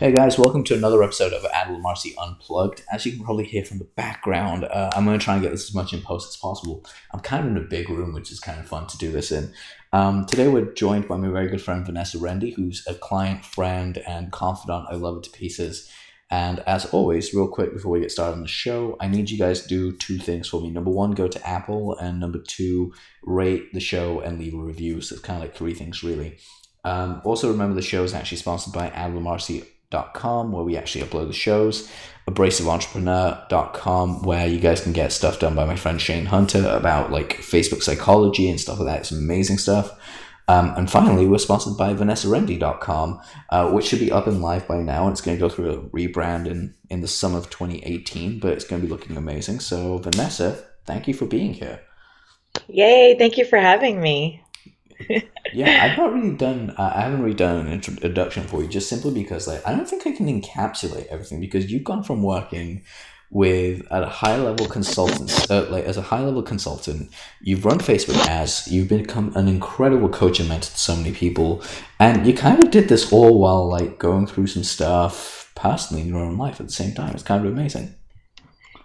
Hey guys, welcome to another episode of Adil Amarsi Unplugged. As you can probably hear from the background, uh, I'm going to try and get this as much in post as possible. I'm kind of in a big room, which is kind of fun to do this in. Um, today we're joined by my very good friend Vanessa Rendy, who's a client, friend, and confidant. I love it to pieces. And as always, real quick before we get started on the show, I need you guys to do two things for me. Number one, go to Apple, and number two, rate the show and leave a review. So it's kind of like three things, really. Um, also, remember the show is actually sponsored by adilamarsi.com, where we actually upload the shows, abrasiveentrepreneur.com, where you guys can get stuff done by my friend Shane Hunter about like Facebook psychology and stuff like that. It's amazing stuff. Um, and finally, we're sponsored by VanessaRendy.com, uh, which should be up and live by now. And it's going to go through a rebrand in, in the summer of 2018, but it's going to be looking amazing. So, Vanessa, thank you for being here. Yay, thank you for having me yeah, I've not really done. I haven't really done an introduction for you, just simply because like I don't think I can encapsulate everything because you've gone from working with a high level consultant, uh, like as a high level consultant, you've run Facebook ads, you've become an incredible coach and mentor to so many people, and you kind of did this all while like going through some stuff personally in your own life at the same time. It's kind of amazing.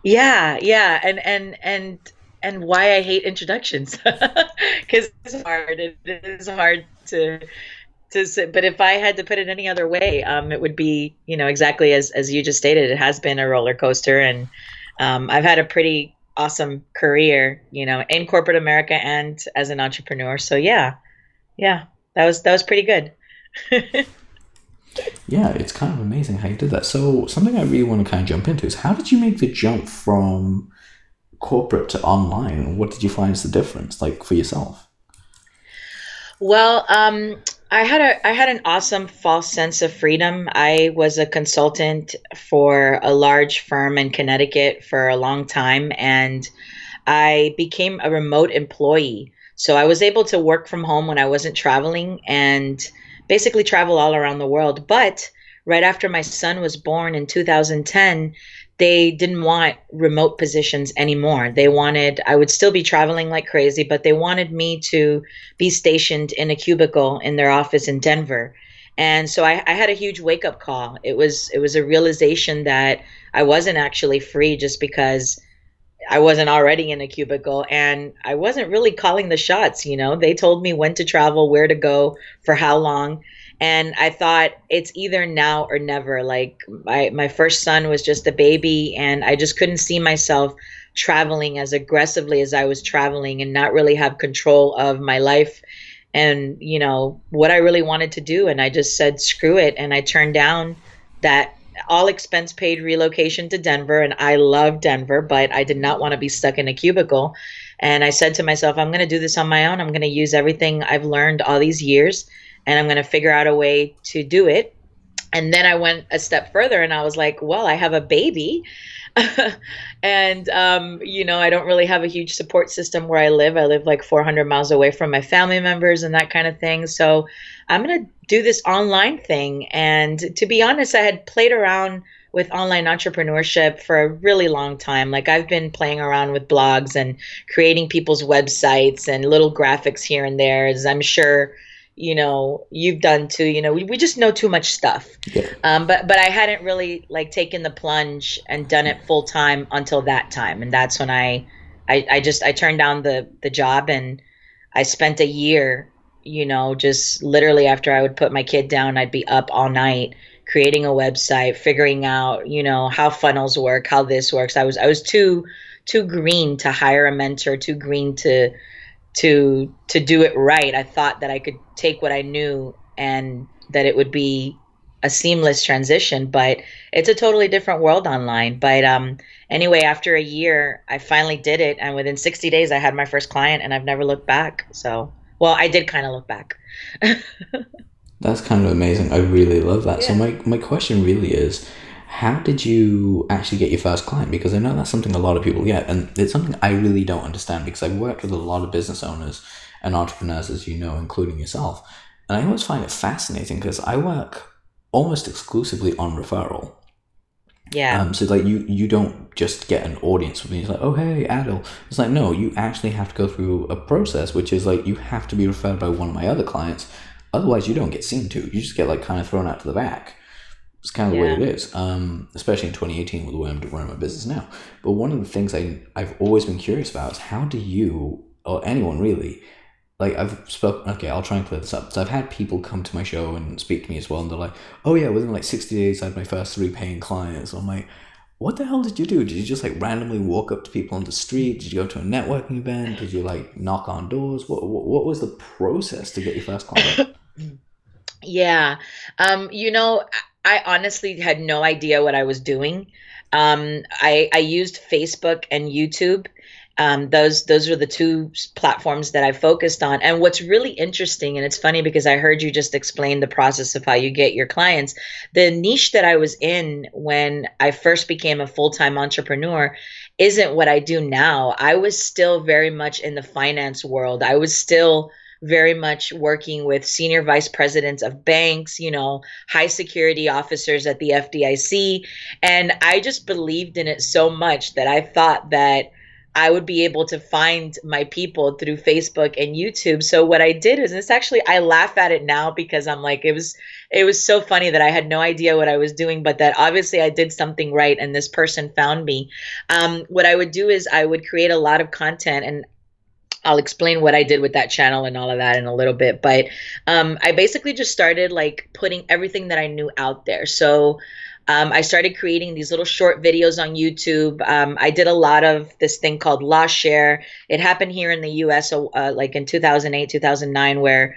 Yeah, yeah, and and and and why I hate introductions because it's hard. It is hard to to say, but if I had to put it any other way, um, it would be you know exactly as as you just stated. It has been a roller coaster, and um, I've had a pretty awesome career, you know, in corporate America and as an entrepreneur. So yeah, yeah, that was that was pretty good. yeah, it's kind of amazing how you did that. So something I really want to kind of jump into is how did you make the jump from corporate to online? What did you find is the difference, like for yourself? Well, um, I had a I had an awesome false sense of freedom. I was a consultant for a large firm in Connecticut for a long time, and I became a remote employee. So I was able to work from home when I wasn't traveling and basically travel all around the world. But right after my son was born in 2010, they didn't want remote positions anymore. They wanted, I would still be traveling like crazy, but they wanted me to be stationed in a cubicle in their office in Denver. And so I, I had a huge wake up call. It was it was a realization that I wasn't actually free just because I wasn't already in a cubicle and I wasn't really calling the shots, you know. They told me when to travel, where to go, for how long and i thought it's either now or never. Like my my first son was just a baby and i just couldn't see myself traveling as aggressively as i was traveling and not really have control of my life and you know what i really wanted to do. And i just said screw it. And i turned down that all expense paid relocation to denver and i love denver but i did not want to be stuck in a cubicle. And i said to myself i'm going to do this on my own. I'm going to use everything i've learned all these years and I'm going to figure out a way to do it. And then I went a step further and I was like, well, I have a baby. and, um, you know, I don't really have a huge support system where I live. I live like 400 miles away from my family members and that kind of thing. So I'm going to do this online thing. And to be honest, I had played around with online entrepreneurship for a really long time. Like I've been playing around with blogs and creating people's websites and little graphics here and there, as I'm sure you know you've done too you know we, we just know too much stuff. Yeah. um, but but i hadn't really like taken the plunge and done it full time until that time. And that's when I, I i just i turned down the the job and i spent a year you know just literally after i would put my kid down i'd be up all night creating a website figuring out you know how funnels work how this works. I was i was too too green to hire a mentor too green to to to do it right. I thought that I could take what I knew and that it would be a seamless transition, but it's a totally different world online. But um, anyway, after a year, I finally did it, and within 60 days, I had my first client, and I've never looked back. So, well, I did kind of look back. That's kind of amazing. I really love that. Yeah. So my my question really is how did you actually get your first client? Because I know that's something a lot of people get, and it's something I really don't understand because I've worked with a lot of business owners and entrepreneurs, as you know, including yourself. And I always find it fascinating because I work almost exclusively on referral. Yeah. Um, so like you you don't just get an audience with me. It's like, oh hey, Adil. It's like no, you actually have to go through a process, which is like you have to be referred by one of my other clients. Otherwise, you don't get seen to. You just get like kind of thrown out to the back. It's kind of the way it is, um, especially in 2018 with the way I'm running my business now. But one of the things I, I've always been curious about is how do you, or anyone really, like I've spoken, okay, I'll try and clear this up. So I've had people come to my show and speak to me as well, and they're like, oh yeah, within like 60 days, I had my first three paying clients. I'm like, what the hell did you do? Did you just like randomly walk up to people on the street? Did you go to a networking event? Did you like knock on doors? What, what, what was the process to get your first client? yeah. Um, you know, I honestly had no idea what I was doing. Um, I, I used Facebook and YouTube um, those those are the two platforms that I focused on. And what's really interesting, and it's funny because I heard you just explain the process of how you get your clients. The niche that I was in when I first became a full time entrepreneur isn't what I do now. I was still very much in the finance world. I was still very much working with senior vice presidents of banks, you know, high security officers at the FDIC. And I just believed in it so much that I thought that I would be able to find my people through Facebook and YouTube. So what I did is this actually I laugh at it now because I'm like it was it was so funny that I had no idea what I was doing, but that obviously I did something right and this person found me. Um, what I would do is I would create a lot of content and I'll explain what I did with that channel and all of that in a little bit. But um, I basically just started like putting everything that I knew out there. So um, I started creating these little short videos on YouTube. Um, I did a lot of this thing called Loss Share. It happened here in the US, uh, like in 2008, 2009, where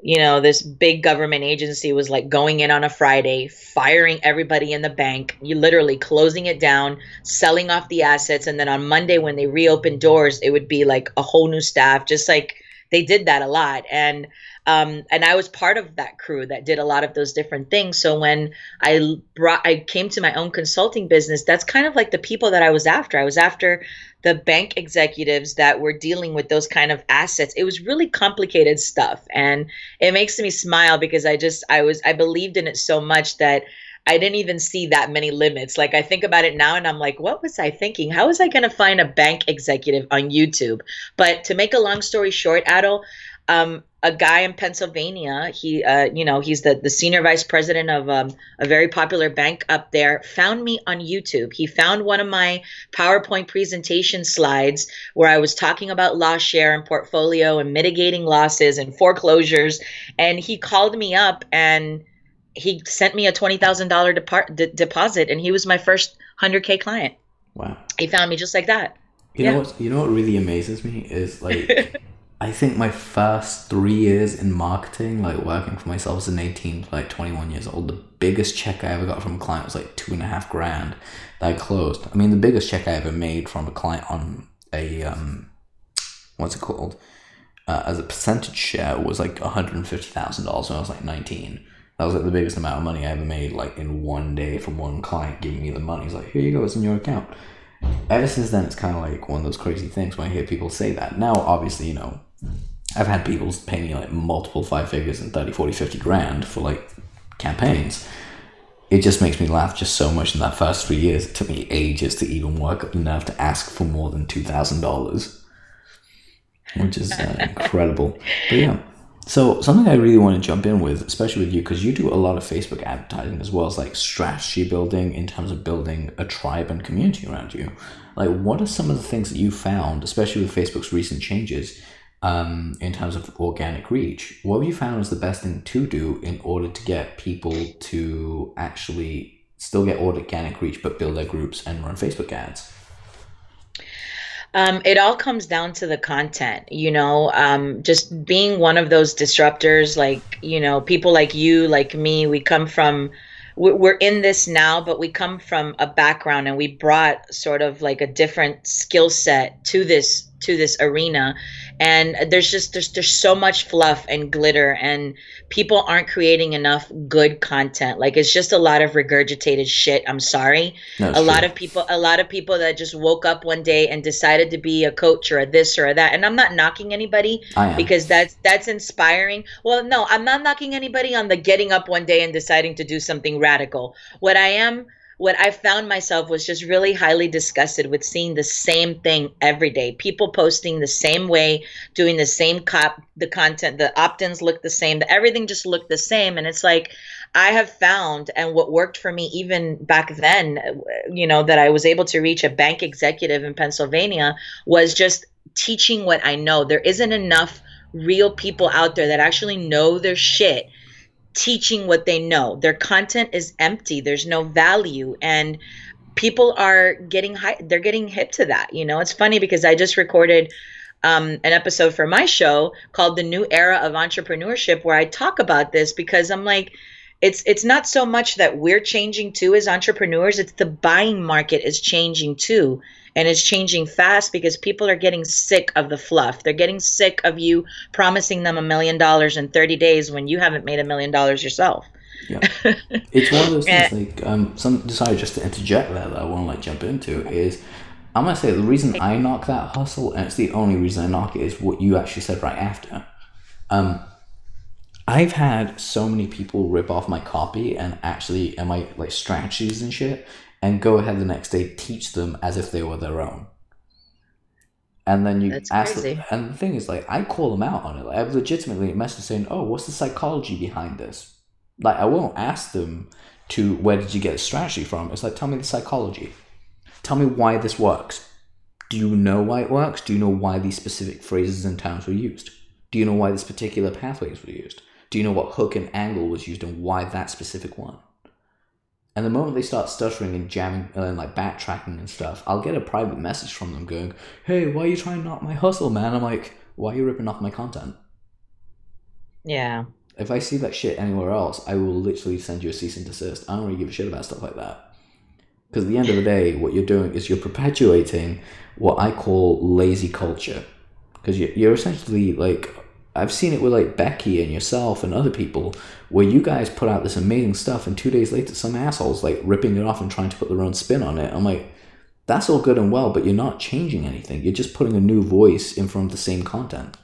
you know this big government agency was like going in on a friday firing everybody in the bank you literally closing it down selling off the assets and then on monday when they reopened doors it would be like a whole new staff just like they did that a lot. And um, and I was part of that crew that did a lot of those different things. So when I brought, I came to my own consulting business. That's kind of like the people that I was after. I was after the bank executives that were dealing with those kind of assets. It was really complicated stuff, and it makes me smile because I just, I was, I believed in it so much that. I didn't even see that many limits. Like I think about it now and I'm like, what was I thinking? How was I going to find a bank executive on YouTube? But to make a long story short, Adil, um, a guy in Pennsylvania. He, uh, you know, he's the the senior vice president of um, a very popular bank up there. Found me on YouTube. He found one of my PowerPoint presentation slides where I was talking about loss share and portfolio and mitigating losses and foreclosures, and he called me up and he sent me a twenty thousand dollar deposit, and he was my first hundred k client. Wow! He found me just like that. You yeah. know what? You know what really amazes me is like. I think my first three years in marketing, like working for myself as an 18 to like 21 years old, the biggest check I ever got from a client was like two and a half grand that I closed. I mean, the biggest check I ever made from a client on a, um, what's it called? Uh, as a percentage share was like $150,000 when I was like 19. That was like the biggest amount of money I ever made, like in one day from one client giving me the money. He's like, here you go, it's in your account. Ever since then, it's kind of like one of those crazy things when I hear people say that. Now, obviously, you know, I've had people pay me like multiple five figures and 30, 40, 50 grand for like campaigns. It just makes me laugh just so much in that first three years. It took me ages to even work up the nerve to ask for more than $2,000, which is uh, incredible. But yeah. So something I really want to jump in with, especially with you, because you do a lot of Facebook advertising as well as like strategy building in terms of building a tribe and community around you. Like, what are some of the things that you found, especially with Facebook's recent changes, um, in terms of organic reach. What have you found is the best thing to do in order to get people to actually still get organic reach but build their groups and run Facebook ads? Um, it all comes down to the content, you know, um, just being one of those disruptors, like, you know, people like you, like me, we come from, we're in this now, but we come from a background and we brought sort of like a different skill set to this to this arena and there's just there's there's so much fluff and glitter and people aren't creating enough good content. Like it's just a lot of regurgitated shit. I'm sorry. A true. lot of people a lot of people that just woke up one day and decided to be a coach or a this or a that. And i'm not knocking anybody because that's that's inspiring. Well no i'm not knocking anybody on the getting up one day and deciding to do something radical. What i am what I found myself was just really highly disgusted with seeing the same thing every day. People posting the same way, doing the same cop, the content, the opt-ins look the same, the, everything just looked the same. And it's like, I have found, and what worked for me even back then, you know, that I was able to reach a bank executive in Pennsylvania was just teaching what I know. There isn't enough real people out there that actually know their shit teaching what they know. Their content is empty. There's no value and people are getting high they're getting hip to that. You know, it's funny because I just recorded um, an episode for my show called The New Era of Entrepreneurship where I talk about this because I'm like it's it's not so much that we're changing too as entrepreneurs, it's the buying market is changing too and it's changing fast because people are getting sick of the fluff. They're getting sick of you promising them a million dollars in 30 days when you haven't made a million dollars yourself. Yeah, it's one of those things. Like, um, some sorry, just to interject there that I want to like jump into is, I'm gonna say the reason I knock that hustle, and it's the only reason I knock it, is what you actually said right after. Um, I've had so many people rip off my copy and actually and my like strategies and shit, and go ahead the next day teach them as if they were their own. And then you That's ask crazy. them, and the thing is, like, I call them out on it. Like, I've legitimately messaged saying, "Oh, what's the psychology behind this?" Like, I won't ask them to where did you get the strategy from. It's like, tell me the psychology. Tell me why this works. Do you know why it works? Do you know why these specific phrases and terms were used? Do you know why this particular pathways were used? Do you know what hook and angle was used and why that specific one? And the moment they start stuttering and jamming uh, and like backtracking and stuff, I'll get a private message from them going, "Hey, why are you trying to knock my hustle, man?" I'm like, "Why are you ripping off my content?" Yeah. If I see that shit anywhere else, I will literally send you a cease and desist. I don't really give a shit about stuff like that. Because at the end of the day, what you're doing is you're perpetuating what I call lazy culture. Because you're, you're essentially like, I've seen it with like Becky and yourself and other people, where you guys put out this amazing stuff, and two days later, some assholes like ripping it off and trying to put their own spin on it. I'm like, that's all good and well, but you're not changing anything. You're just putting a new voice in front of the same content.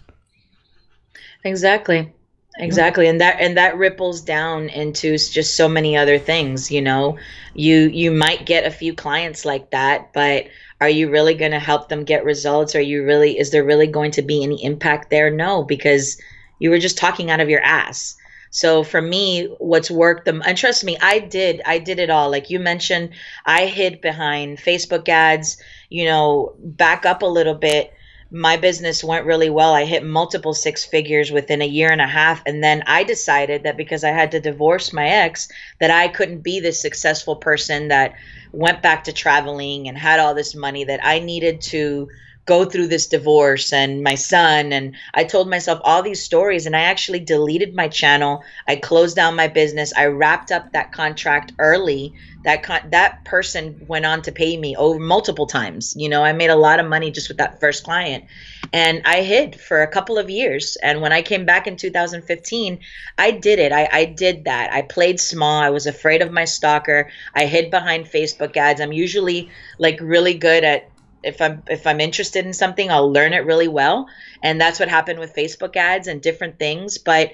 Exactly. Exactly. And that and that ripples down into just so many other things, you know. You you might get a few clients like that, but are you really going to help them get results? Are you really is there really going to be any impact there? No, because you were just talking out of your ass. So for me, what's worked the and trust me, I did I did it all. Like you mentioned, I hid behind Facebook ads, you know, back up a little bit my business went really well. I hit multiple six figures within a year and a half. And then I decided that because I had to divorce my ex, that I couldn't be this successful person that went back to traveling and had all this money, that I needed to go through this divorce and my son. And I told myself all these stories and I actually deleted my channel. I closed down my business. I wrapped up that contract early that con- that person went on to pay me over multiple times. You know, I made a lot of money just with that first client. And I hid for a couple of years. And when I came back in 2015, I did it. I, I did that. I played small. I was afraid of my stalker. I hid behind Facebook ads. I'm usually like really good at if I'm if I'm interested in something, I'll learn it really well. And that's what happened with Facebook ads and different things. But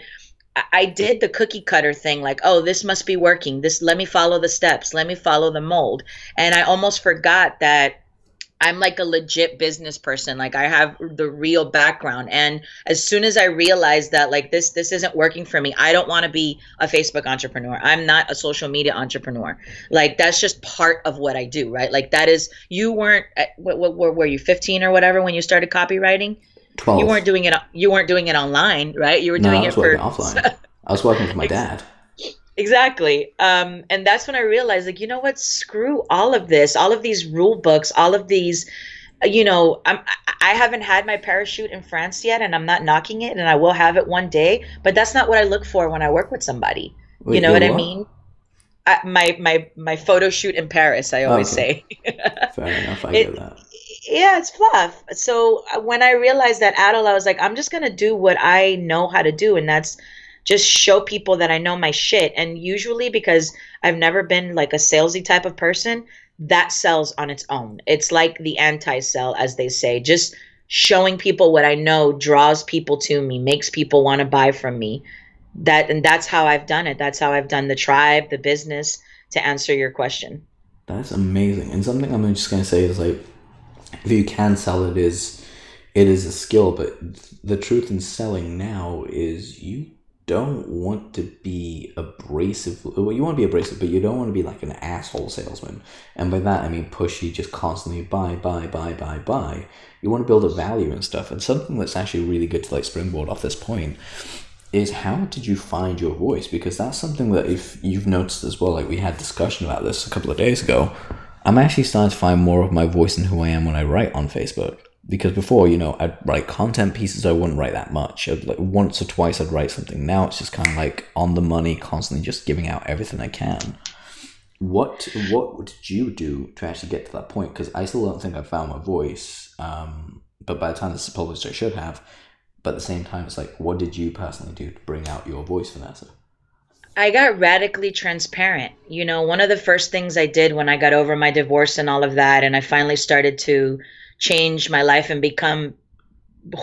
I did the cookie cutter thing, like, oh, this must be working. This, let me follow the steps. Let me follow the mold. And I almost forgot that I'm like a legit business person. Like I have the real background. And as soon as I realized that like this this isn't working for me, I don't want to be a Facebook entrepreneur. I'm not a social media entrepreneur. Like that's just part of what I do, right? Like that is you weren't at, what, what, what were you 15 or whatever when you started copywriting? Twelve. You weren't doing it you weren't doing it online, right? You were no, doing it was for offline. I was working with my dad. Exactly. Um, and that's when I realized, like, you know what? Screw all of this, all of these rule books, all of these, uh, you know, I'm, I haven't had my parachute in France yet, and I'm not knocking it, and I will have it one day. But that's not what I look for when I work with somebody. Wait, you know your what I mean? I, my my my photo shoot in Paris. I always Okay. say. Fair enough. I It- get that. yeah, it's fluff. So uh, when I realized that Adil, I was like, I'm just gonna do what I know how to do, and that's just show people that I know my shit. And usually, because I've never been like a salesy type of person, that sells on its own. It's like the anti-sell, as they say. Just showing people what I know draws people to me, makes people want to buy from me. That and that's how I've done it. That's how I've done the tribe, the business. To answer your question. That's amazing. And something I'm just gonna say is like, if you can sell it, is it is a skill. But the truth in selling now is you don't want to be abrasive. Well, you want to be abrasive, but you don't want to be like an asshole salesman. And by that, I mean pushy, just constantly buy, buy, buy, buy, buy. You want to build a value and stuff. And something that's actually really good to like springboard off this point is how did you find your voice? Because that's something that if you've noticed as well, like we had discussion about this a couple of days ago. I'm actually starting to find more of my voice and who I am when I write on Facebook because before you know i'd write content pieces i wouldn't write that much. I'd, like once or twice i'd write something. Now it's just kind of like on the money constantly just giving out everything i can. What what did you do to actually get to that point? Because i still don't think i found my voice um, but by the time this is published i should have. But at the same time it's like what did you personally do to bring out your voice vanessa? I got radically transparent. You know, one of the first things I did when I got over my divorce and all of that, and I finally started to change my life and become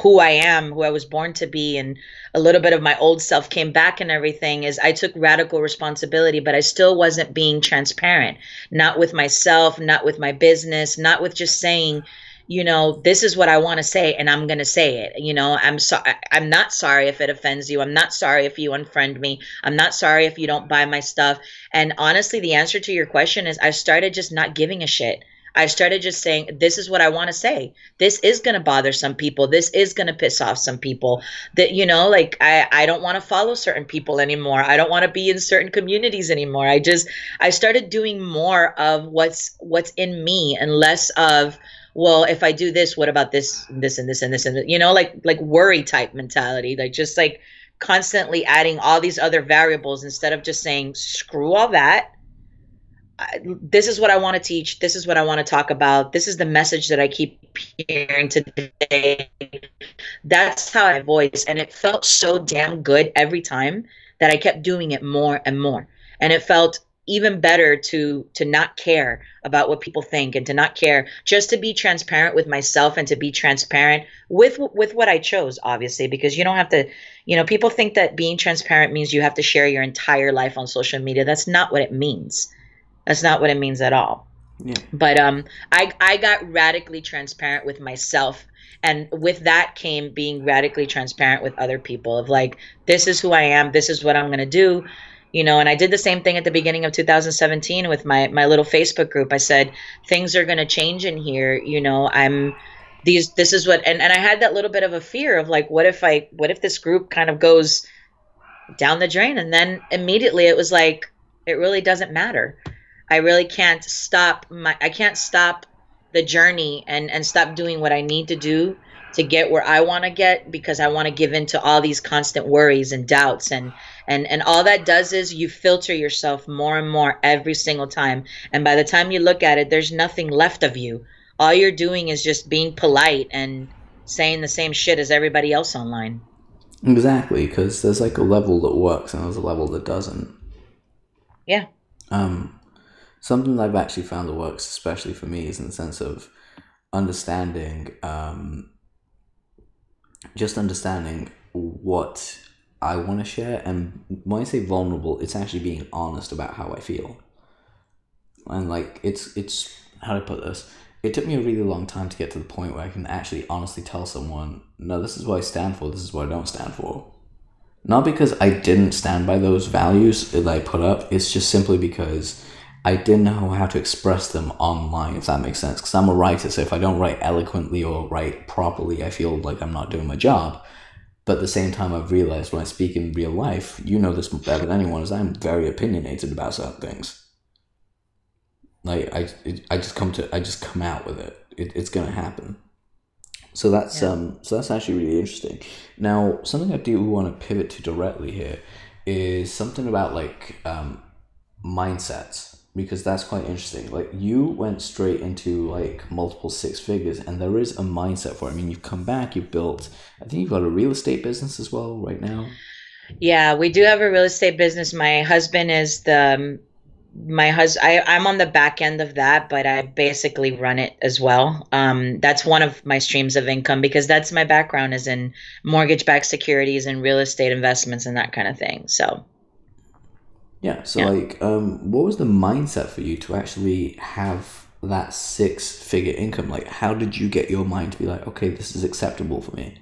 who I am, who I was born to be, and a little bit of my old self came back and everything is I took radical responsibility, but I still wasn't being transparent, not with myself, not with my business, not with just saying, you know, this is what I want to say and I'm going to say it. You know, I'm sorry. I'm not sorry if it offends you. I'm not sorry if you unfriend me. I'm not sorry if you don't buy my stuff. And honestly, the answer to your question is I started just not giving a shit. I started just saying, this is what I want to say. This is going to bother some people. This is going to piss off some people. That, you know, like I, I don't want to follow certain people anymore. I don't want to be in certain communities anymore. I just, I started doing more of what's, what's in me and less of, well, if I do this, what about this, this, and this, and this, and you know, like, like worry type mentality, like just like constantly adding all these other variables instead of just saying, screw all that this is what I want to teach. This is what I want to talk about. This is the message that I keep hearing today. That's how I voice. And it felt so damn good every time that I kept doing it more and more. And it felt even better to to not care about what people think and to not care just to be transparent with myself and to be transparent with with what I chose obviously because you don't have to you know people think that being transparent means you have to share your entire life on social media that's not what it means that's not what it means at all. Yeah. But um, I I got radically transparent with myself, and with that came being radically transparent with other people. Of like, this is who I am. This is what I'm gonna do. You know, and I did the same thing at the beginning of 2017 with my my little Facebook group. I said things are gonna change in here. You know, I'm these. This is what, and and I had that little bit of a fear of like, what if I, what if this group kind of goes down the drain, and then immediately it was like, it really doesn't matter I really can't stop my I can't stop the journey and and stop doing what I need to do to get where I want to get because I want to give in to all these constant worries and doubts. And and and all that does is you filter yourself more and more every single time. And by the time you look at it there's nothing left of you. All you're doing is just being polite and saying the same shit as everybody else online. Exactly because there's like a level that works and there's a level that doesn't. Yeah. Um something that I've actually found that works, especially for me, is in the sense of understanding, um, just understanding what I want to share. And when I say vulnerable, it's actually being honest about how I feel. And like, it's, it's, how do I put this? It took me a really long time to get to the point where I can actually honestly tell someone, no, this is what I stand for, this is what I don't stand for. Not because I didn't stand by those values that I put up, it's just simply because I didn't know how to express them online, if that makes sense. Because I'm a writer, so if I don't write eloquently or write properly, I feel like I'm not doing my job. But at the same time, I've realized when I speak in real life, you know this better than anyone, is I'm very opinionated about certain things. Like I, it, I just come to, I just come out with it. it it's gonna happen. So that's yeah. um, so that's actually really interesting. Now, something I do want to pivot to directly here is something about like um, mindsets because that's quite interesting. Like you went straight into like multiple six figures, and there is a mindset for it. I mean, you've come back, you've built. I think you've got a real estate business as well right now. Yeah, we do have a real estate business. My husband is the um, my husband. I'm on the back end of that, but I basically run it as well. Um, that's one of my streams of income because that's my background is in mortgage-backed securities and real estate investments and that kind of thing. So yeah. So, yeah. like, um, what was the mindset for you to actually have that six figure income? Like, how did you get your mind to be like, okay, this is acceptable for me?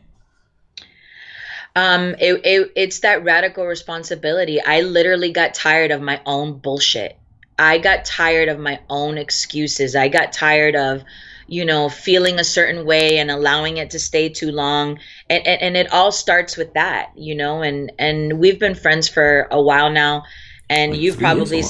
Um, it, it, it's that radical responsibility. I literally got tired of my own bullshit. I got tired of my own excuses. I got tired of, you know, feeling a certain way and allowing it to stay too long. And, and, and it all starts with that, you know, and, and we've been friends for a while now. And Like you've probably,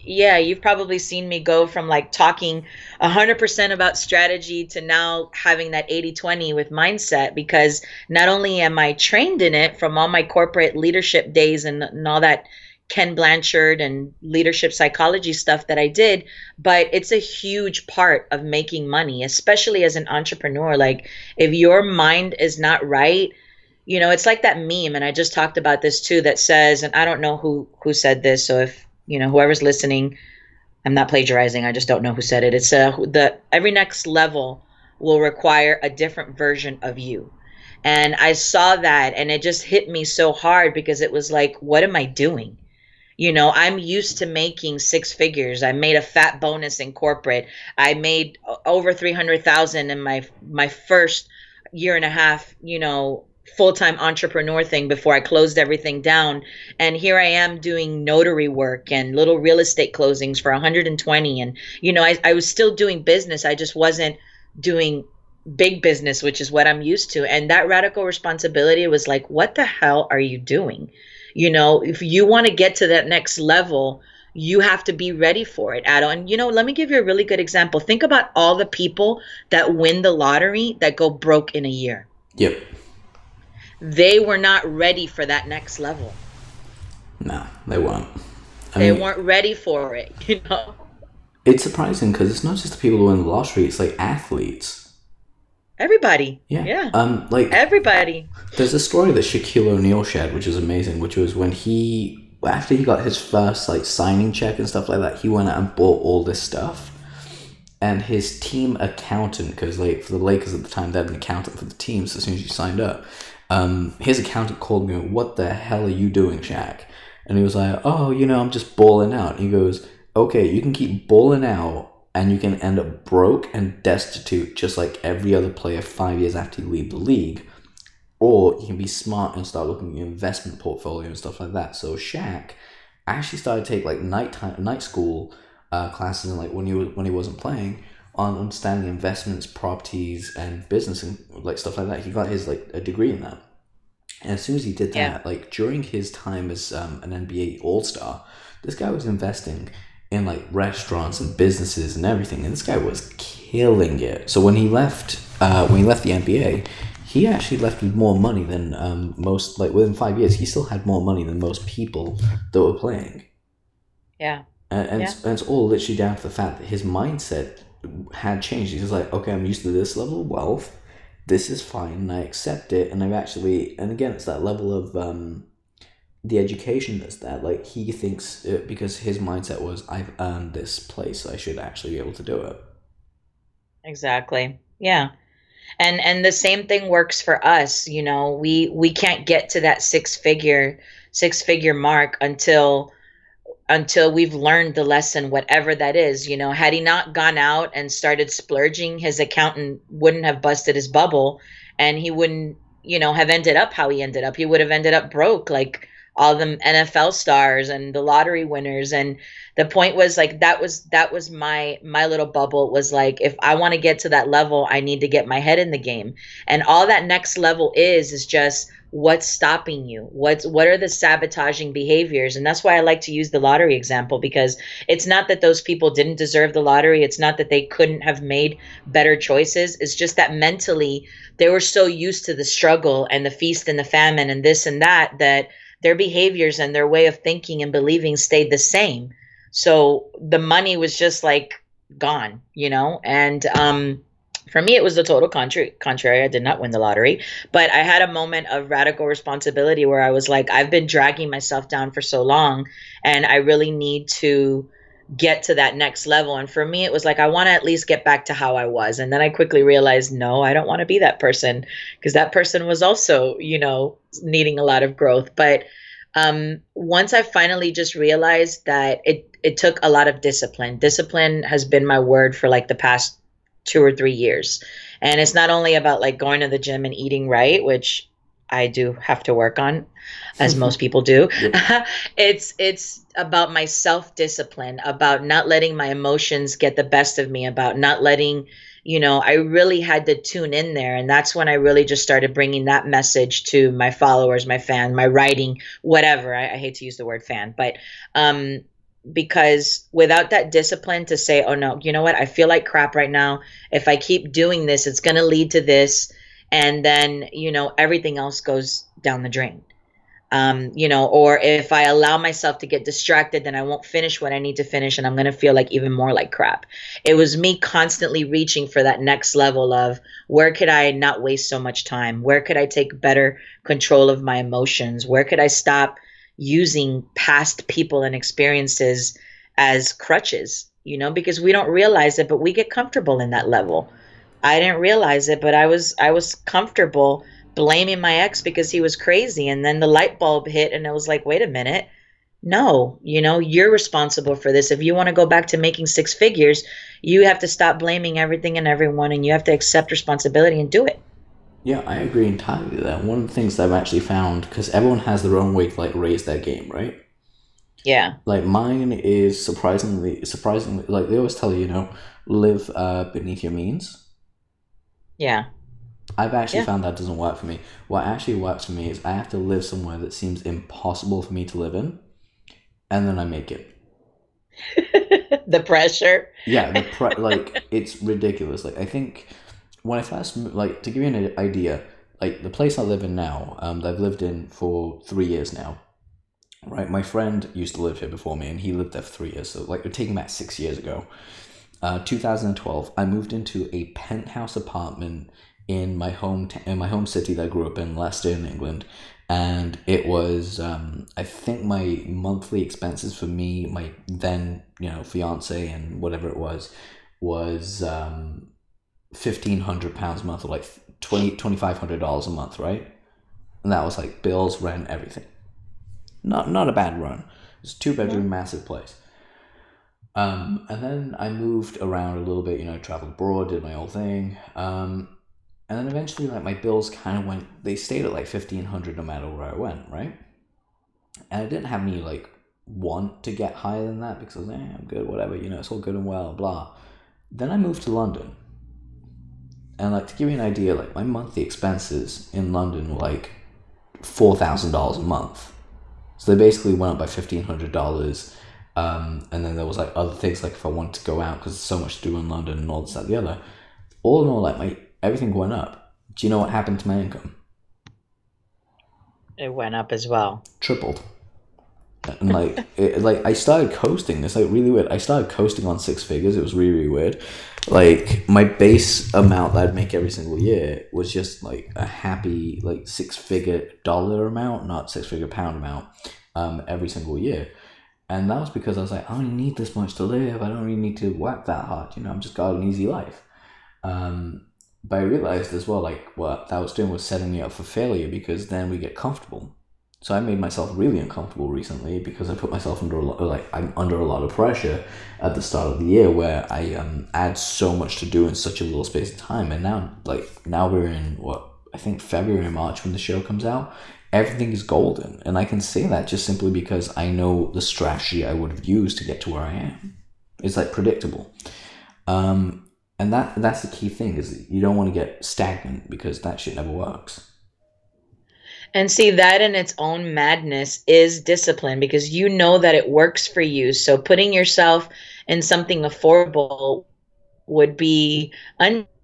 yeah, you've probably seen me go from like talking 100% about strategy to now having that 80 20 with mindset because not only am I trained in it from all my corporate leadership days and, and all that Ken Blanchard and leadership psychology stuff that I did, but it's a huge part of making money, especially as an entrepreneur. Like, if your mind is not right, you know, it's like that meme, and I just talked about this too, that says, and I don't know who who said this, so if you know whoever's listening, I'm not plagiarizing. I just don't know who said it. It's uh, the every next level will require a different version of you. And I saw that and it just hit me so hard because it was like, what am I doing? You know, I'm used to making six figures. I made a fat bonus in corporate. I made over 300,000 in my my first year and a half, you know, full-time entrepreneur thing before I closed everything down. And here I am doing notary work and little real estate closings for 120 and you know, I I was still doing business. I just wasn't doing big business, which is what I'm used to. And that radical responsibility was like, what the hell are you doing? You know, if you want to get to that next level, you have to be ready for it, Adil. And you know, let me give you a really good example. Think about all the people that win the lottery that go broke in a year. Yep. They were not ready for that next level. No, they weren't. I They mean, weren't ready for it, you know. it's surprising because it's not just the people who win the lottery; it's like athletes. Everybody. Yeah. Yeah. Um, like Everybody. There's a story that Shaquille O'Neal shared, which is amazing, which was when he, after he got his first like signing check and stuff like that, he went out and bought all this stuff. And his team accountant, because like for the Lakers at the time, they had an accountant for the team. So as soon as you signed up, um, his accountant called me. What the hell are you doing, Shaq? And he was like, "Oh, you know, I'm just balling out." He goes, "Okay, you can keep balling out, and you can end up broke and destitute, just like every other player five years after you leave the league." or you can be smart and start looking at your investment portfolio and stuff like that. So Shaq actually started to take like night time, night school uh, classes, and like when he was when he wasn't playing on understanding investments, properties, and business and like stuff like that. He got his like a degree in that. And as soon as he did that, Yeah. like during his time as um, an NBA All Star, this guy was investing in like restaurants and businesses and everything, and this guy was killing it. So when he left, uh, when he left the NBA, he actually left with more money than um, most. Like within five years, he still had more money than most people that were playing. Yeah. And, and, it's, and it's all literally down to the fact that his mindset had changed. He's like, okay, I'm used to this level of wealth. This is fine, and I accept it. And I've actually, and again, it's that level of um, the education that's there. Like he thinks uh, because his mindset was, I've earned this place, I should actually be able to do it. Exactly. Yeah. And and the same thing works for us, you know. We we can't get to that six figure six figure mark until until we've learned the lesson whatever that is, you know. Had he not gone out and started splurging, his accountant wouldn't have busted his bubble and he wouldn't, you know, have ended up how he ended up. He would have ended up broke like all the NFL stars and the lottery winners and the point was like that was that was my my little bubble was like if i want to get to that level i need to get my head in the game and all that next level is is just what's stopping you? What's what are the sabotaging behaviors? And that's why i like to use the lottery example because it's not that those people didn't deserve the lottery. It's not that they couldn't have made better choices. It's just that mentally they were so used to the struggle and the feast and the famine and this and that that their behaviors and their way of thinking and believing stayed the same. So the money was just like gone you know? And um for me it was the total contrary contrary. I did not win the lottery but i had a moment of radical responsibility where i was like i've been dragging myself down for so long and i really need to get to that next level. And for me it was like i want to at least get back to how i was. And then i quickly realized no i don't want to be that person because that person was also you know needing a lot of growth. But um, once I finally just realized that it it took a lot of discipline. Discipline has been my word for like the past two or three years, and it's not only about like going to the gym and eating right, which I do have to work on, as most people do. Yep. it's it's about my self discipline, about not letting my emotions get the best of me, about not letting you know I really had to tune in there, and that's when I really just started bringing that message to my followers, my fan, my writing, whatever. I, I hate to use the word fan, but um, because without that discipline to say, oh no, you know what, I feel like crap right now. If I keep doing this, it's going to lead to this and then you know everything else goes down the drain. Um, you know or if i allow myself to get distracted then i won't finish what i need to finish and i'm going to feel like even more like crap. It was me constantly reaching for that next level of where could i not waste so much time? Where could i take better control of my emotions? Where could i stop using past people and experiences as crutches you know because we don't realize it but we get comfortable in that level I didn't realize it, but I was I was comfortable blaming my ex because he was crazy and then the light bulb hit and I was like, "Wait a minute. No, you know, you're responsible for this. If you want to go back to making six figures, you have to stop blaming everything and everyone and you have to accept responsibility and do it." Yeah, I agree entirely with that. One of the things that I've actually found because everyone has their own way to like raise their game, right? Yeah. Like mine is surprisingly surprisingly like they always tell you, you know, live uh, beneath your means yeah. I've actually Yeah. found that doesn't work for me. What actually works for me is I have to live somewhere that seems impossible for me to live in, and then I make it. the pressure. Yeah, the pre- like it's ridiculous. Like I think when I first mo- like to give you an idea, like the place I live in now, um, that I've lived in for three years now. Right, my friend used to live here before me, and he lived there for three years. So like we're taking back six years ago. Uh, 2012, I moved into a penthouse apartment in my home t- in my home city that I grew up in, Leicester, in England, and it was um, I think my monthly expenses for me, my then you know fiance and whatever it was, was um, fifteen hundred pounds a month, or like 20 2500 dollars a month, right? And that was like bills, rent, everything. Not not a bad run. It's a two bedroom, massive place. Um, and then I moved around a little bit, you know, traveled abroad, did my own thing. Um, and then eventually, like, my bills kind of went, they stayed at like 1500 no matter where I went, right? And I didn't have any, like, want to get higher than that because I was like, eh, I'm good, whatever, you know, it's all good and well, blah. Then I moved to London. And, like, to give you an idea, like, my monthly expenses in London were like $4,000 a month. So they basically went up by $1,500 um, and then there was like other things like if I wanted to go out because there's so much to do in London and all this that the other. All in all, like my everything went up. Do you know what happened to my income? It went up as well. Tripled. And like it, like I started coasting. It's like really weird. I started coasting on six figures. It was really really weird. Like my base amount that I'd make every single year was just like a happy like six figure dollar amount, not six figure pound amount, um, every single year. And that was because I was like, I don't need this much to live. I don't really need to work that hard. You know, I'm just got an easy life. Um, but I realized as well, like what that was doing was setting me up for failure because then we get comfortable. So I made myself really uncomfortable recently because I put myself under a lot, like I'm under a lot of pressure at the start of the year where I um had so much to do in such a little space of time, and now like now we're in what I think February March when the show comes out, everything is golden. And I can say that just simply because I know the strategy I would have used to get to where I am. It's like predictable. Um, and that that's the key thing is you don't want to get stagnant because that shit never works. And see, that in its own madness is discipline because you know that it works for you. So putting yourself in something affordable would be undisciplined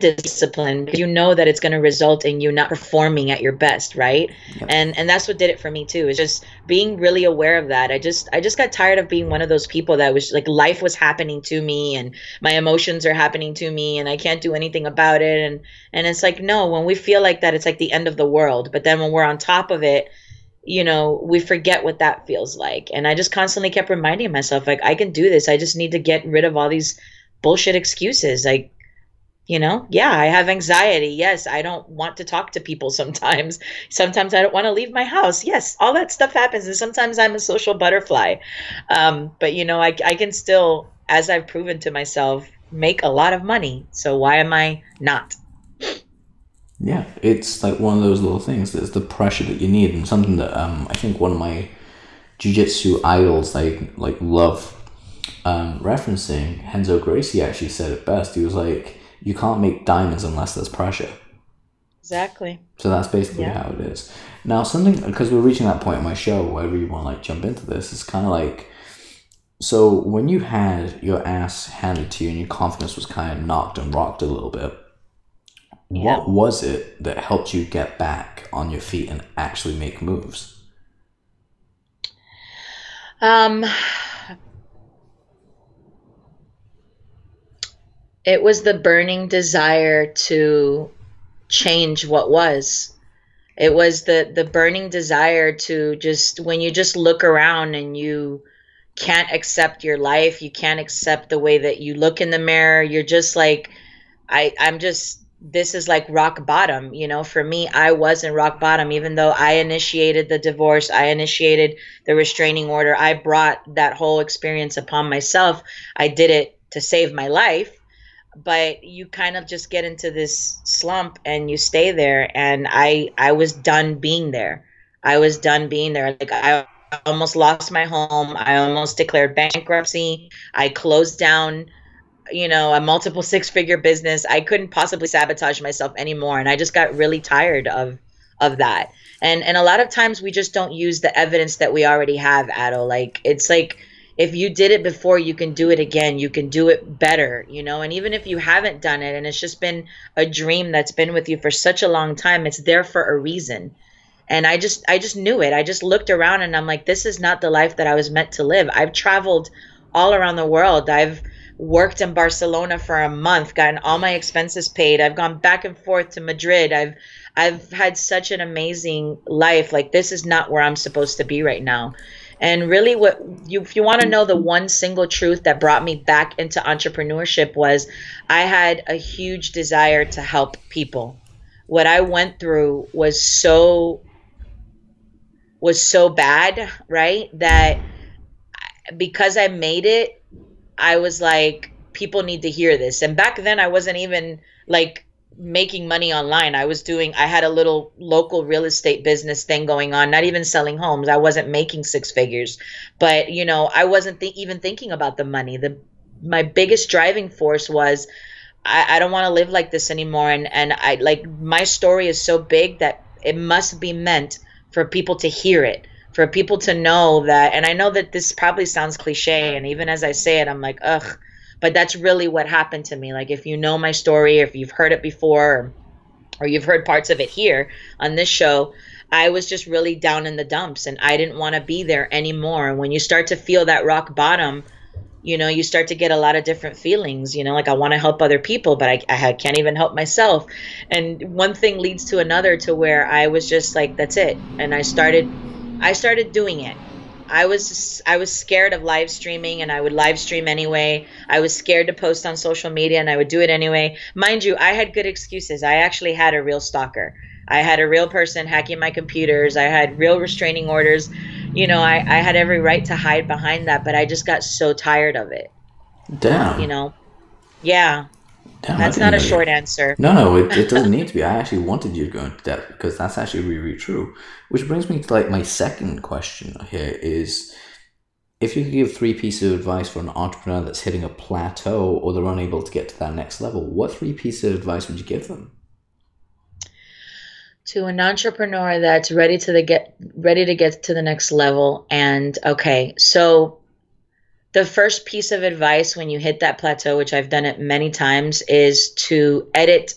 because you know that it's going to result in you not performing at your best, right? Yep. And and that's what did it for me too. Is just being really aware of that. I just I just got tired of being one of those people that was like life was happening to me and my emotions are happening to me and I can't do anything about it and and it's like no, when we feel like that it's like the end of the world. But then when we're on top of it, you know, we forget what that feels like. And I just constantly kept reminding myself like I can do this. I just need to get rid of all these bullshit excuses. Like you know? Yeah i have anxiety. Yes i don't want to talk to people sometimes. Sometimes i don't want to leave my house. Yes all that stuff happens and sometimes i'm a social butterfly. Um, but you know I, I can still as i've proven to myself make a lot of money. So why am i not? Yeah, it's like one of those little things. There's the pressure that you need, and something that um, I think one of my jujitsu idols like like love um, referencing Renzo Gracie actually said it best. He was like, "You can't make diamonds unless there's pressure." Exactly. So that's basically yeah. how it is. Now, something because we're reaching that point in my show, wherever you want to like jump into this, is kind of like so when you had your ass handed to you and your confidence was kind of knocked and rocked a little bit. Yeah. What was it that helped you get back on your feet and actually make moves? Um, it was the burning desire to change what was. It was the the burning desire to just when you just look around and you can't accept your life, you can't accept the way that you look in the mirror. You're just like I I'm just this is like rock bottom you know for me i wasn't rock bottom even though i initiated the divorce i initiated the restraining order i brought that whole experience upon myself i did it to save my life but you kind of just get into this slump and you stay there. And i i was done being there. I was done being there. Like i almost lost my home. I almost declared bankruptcy. I closed down you know a multiple six figure business. I couldn't possibly sabotage myself anymore. And i just got really tired of of that. And and a lot of times we just don't use the evidence that we already have Adil like it's like if you did it before you can do it again you can do it better you know and even if you haven't done it and it's just been a dream that's been with you for such a long time it's there for a reason and i just i just knew it i just looked around and i'm like this is not the life that i was meant to live i've traveled all around the world i've worked in Barcelona for a month, gotten all my expenses paid. I've gone back and forth to Madrid. I've I've had such an amazing life. Like this is not where I'm supposed to be right now. And really what you if you want to mm. know the one single truth that brought me back into entrepreneurship was I had a huge desire to help people. What I went through was so was so bad, right? That because I made it I was like, people need to hear this. And back then, I wasn't even like making money online. I was doing, I had a little local real estate business thing going on, not even selling homes. I wasn't making six figures, but you know, I wasn't th- even thinking about the money. The, my biggest driving force was, I, I don't want to live like this anymore. And, and I like, my story is so big that it must be meant for people to hear it for people to know that and i know that this probably sounds cliche and even as i say it i'm like ugh but that's really what happened to me. Like if you know my story or if you've heard it before or, or you've heard parts of it here on this show i was just really down in the dumps and i didn't want to be there anymore. And when you start to feel that rock bottom you know you start to get a lot of different feelings you know like i want to help other people but I, I can't even help myself. And one thing leads to another to where i was just like that's it. And i started I started doing it. I was I was scared of live streaming and I would live stream anyway. I was scared to post on social media and I would do it anyway. Mind you, I had good excuses. I actually had a real stalker. I had a real person hacking my computers. I had real restraining orders. You know, I, I had every right to hide behind that, but I just got so tired of it. Damn. You know? Yeah. Damn, that's not a short answer. No, no, it, it doesn't need to be. I actually wanted you to go into depth because that's actually really, really true. Which brings me to like my second question here is if you could give three pieces of advice for an entrepreneur that's hitting a plateau or they're unable to get to that next level, what three pieces of advice would you give them? To an entrepreneur that's ready to the get ready to get to the next level and okay, so the first piece of advice when you hit that plateau, which I've done it many times, is to edit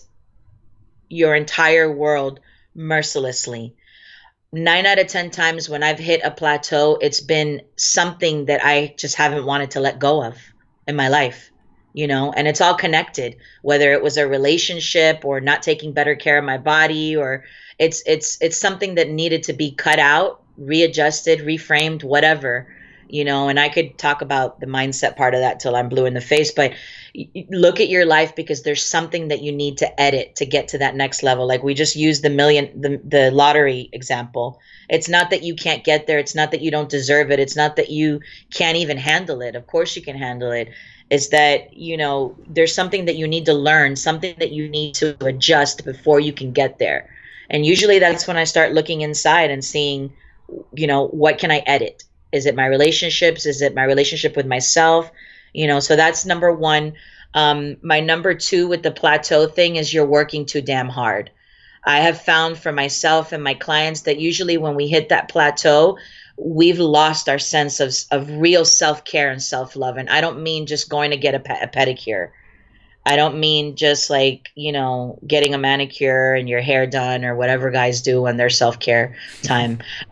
your entire world mercilessly. Nine out of 10 times when I've hit a plateau, it's been something that I just haven't wanted to let go of in my life, you know, and it's all connected, whether it was a relationship or not taking better care of my body or it's it's it's something that needed to be cut out, readjusted, reframed, whatever you know, and I could talk about the mindset part of that till I'm blue in the face, but look at your life because there's something that you need to edit to get to that next level. Like we just used the million, the, the lottery example. It's not that you can't get there. It's not that you don't deserve it. It's not that you can't even handle it. Of course you can handle it. It's that, you know, there's something that you need to learn, something that you need to adjust before you can get there. And usually that's when I start looking inside and seeing, you know, what can I edit? Is it my relationships? Is it my relationship with myself? You know, so that's number one. Um, my number two with the plateau thing is you're working too damn hard. I have found for myself and my clients that usually when we hit that plateau, we've lost our sense of, of real self care and self love. And I don't mean just going to get a, pe- a pedicure. I don't mean just like, you know, getting a manicure and your hair done or whatever guys do on their self care time.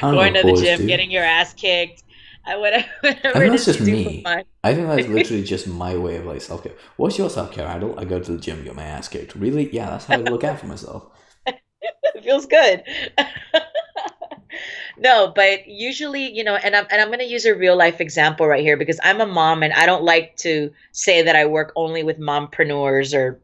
Going to the gym, do. getting your ass kicked. I, whatever, whatever I think that's just me. I think that's literally just my way of like self care. What's your self care idol? I go to the gym, get my ass kicked. Really? Yeah, that's how I look out for myself. it feels good. No, but usually, you know, and I'm and I'm going to use a real life example right here because I'm a mom and I don't like to say that I work only with mompreneurs or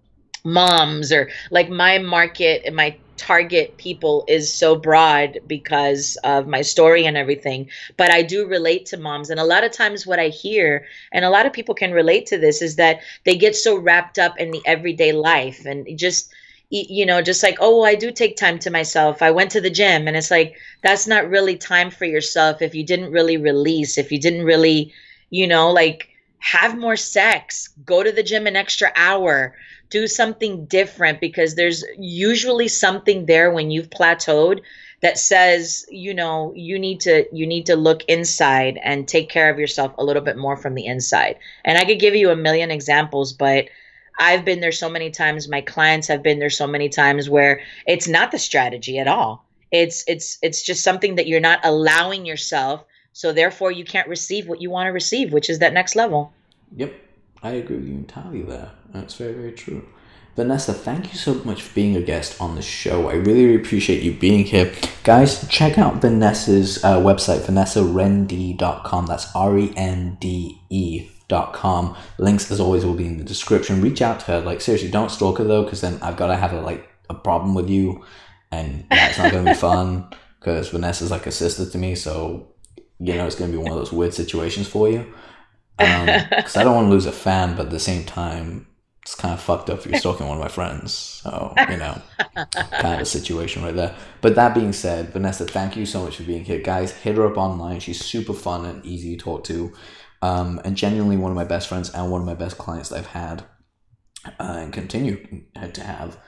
moms or like my market and my target people is so broad because of my story and everything but i do relate to moms. And a lot of times what i hear and a lot of people can relate to this is that they get so wrapped up in the everyday life and just you know, just like, oh, I do take time to myself. I went to the gym. And it's like, that's not really time for yourself if you didn't really release, if you didn't really, you know, like have more sex, go to the gym an extra hour, do something different because there's usually something there when you've plateaued that says you know you need to you need to look inside and take care of yourself a little bit more from the inside and i could give you a million examples but I've been there so many times. My clients have been there so many times where it's not the strategy at all. It's it's it's just something that you're not allowing yourself. So therefore, you can't receive what you want to receive, which is that next level. Yep, I agree with you entirely there. That's very very true. Vanessa, thank you so much for being a guest on the show. I really, really appreciate you being here. Guys, check out Vanessa's uh, website, vanessarende.com. That's R E N D E com. Links, as always, will be in the description. Reach out to her. Like, seriously, don't stalk her though, because then I've got to have a, like a problem with you, and that's not going to be fun. Because Vanessa's like a sister to me, so you know it's going to be one of those weird situations for you. Because um, I don't want to lose a fan, but at the same time, it's kind of fucked up if you're stalking one of my friends. So, you know, kind of a situation right there. But that being said, Vanessa, thank you so much for being here. Guys, hit her up online. She's super fun and easy to talk to um, and genuinely one of my best friends and one of my best clients that I've had uh, and continue to have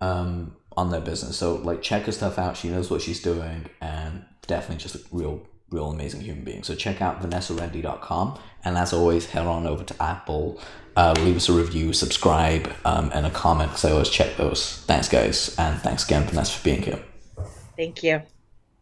um, on their business. So like check her stuff out. She knows what she's doing and definitely just a real, real amazing human being. So check out vanessarende.com. And as always, head on over to Apple, uh, leave us a review, subscribe, um, and a comment because I always check those. Thanks, guys. And thanks again, Vanessa, for being here. Thank you.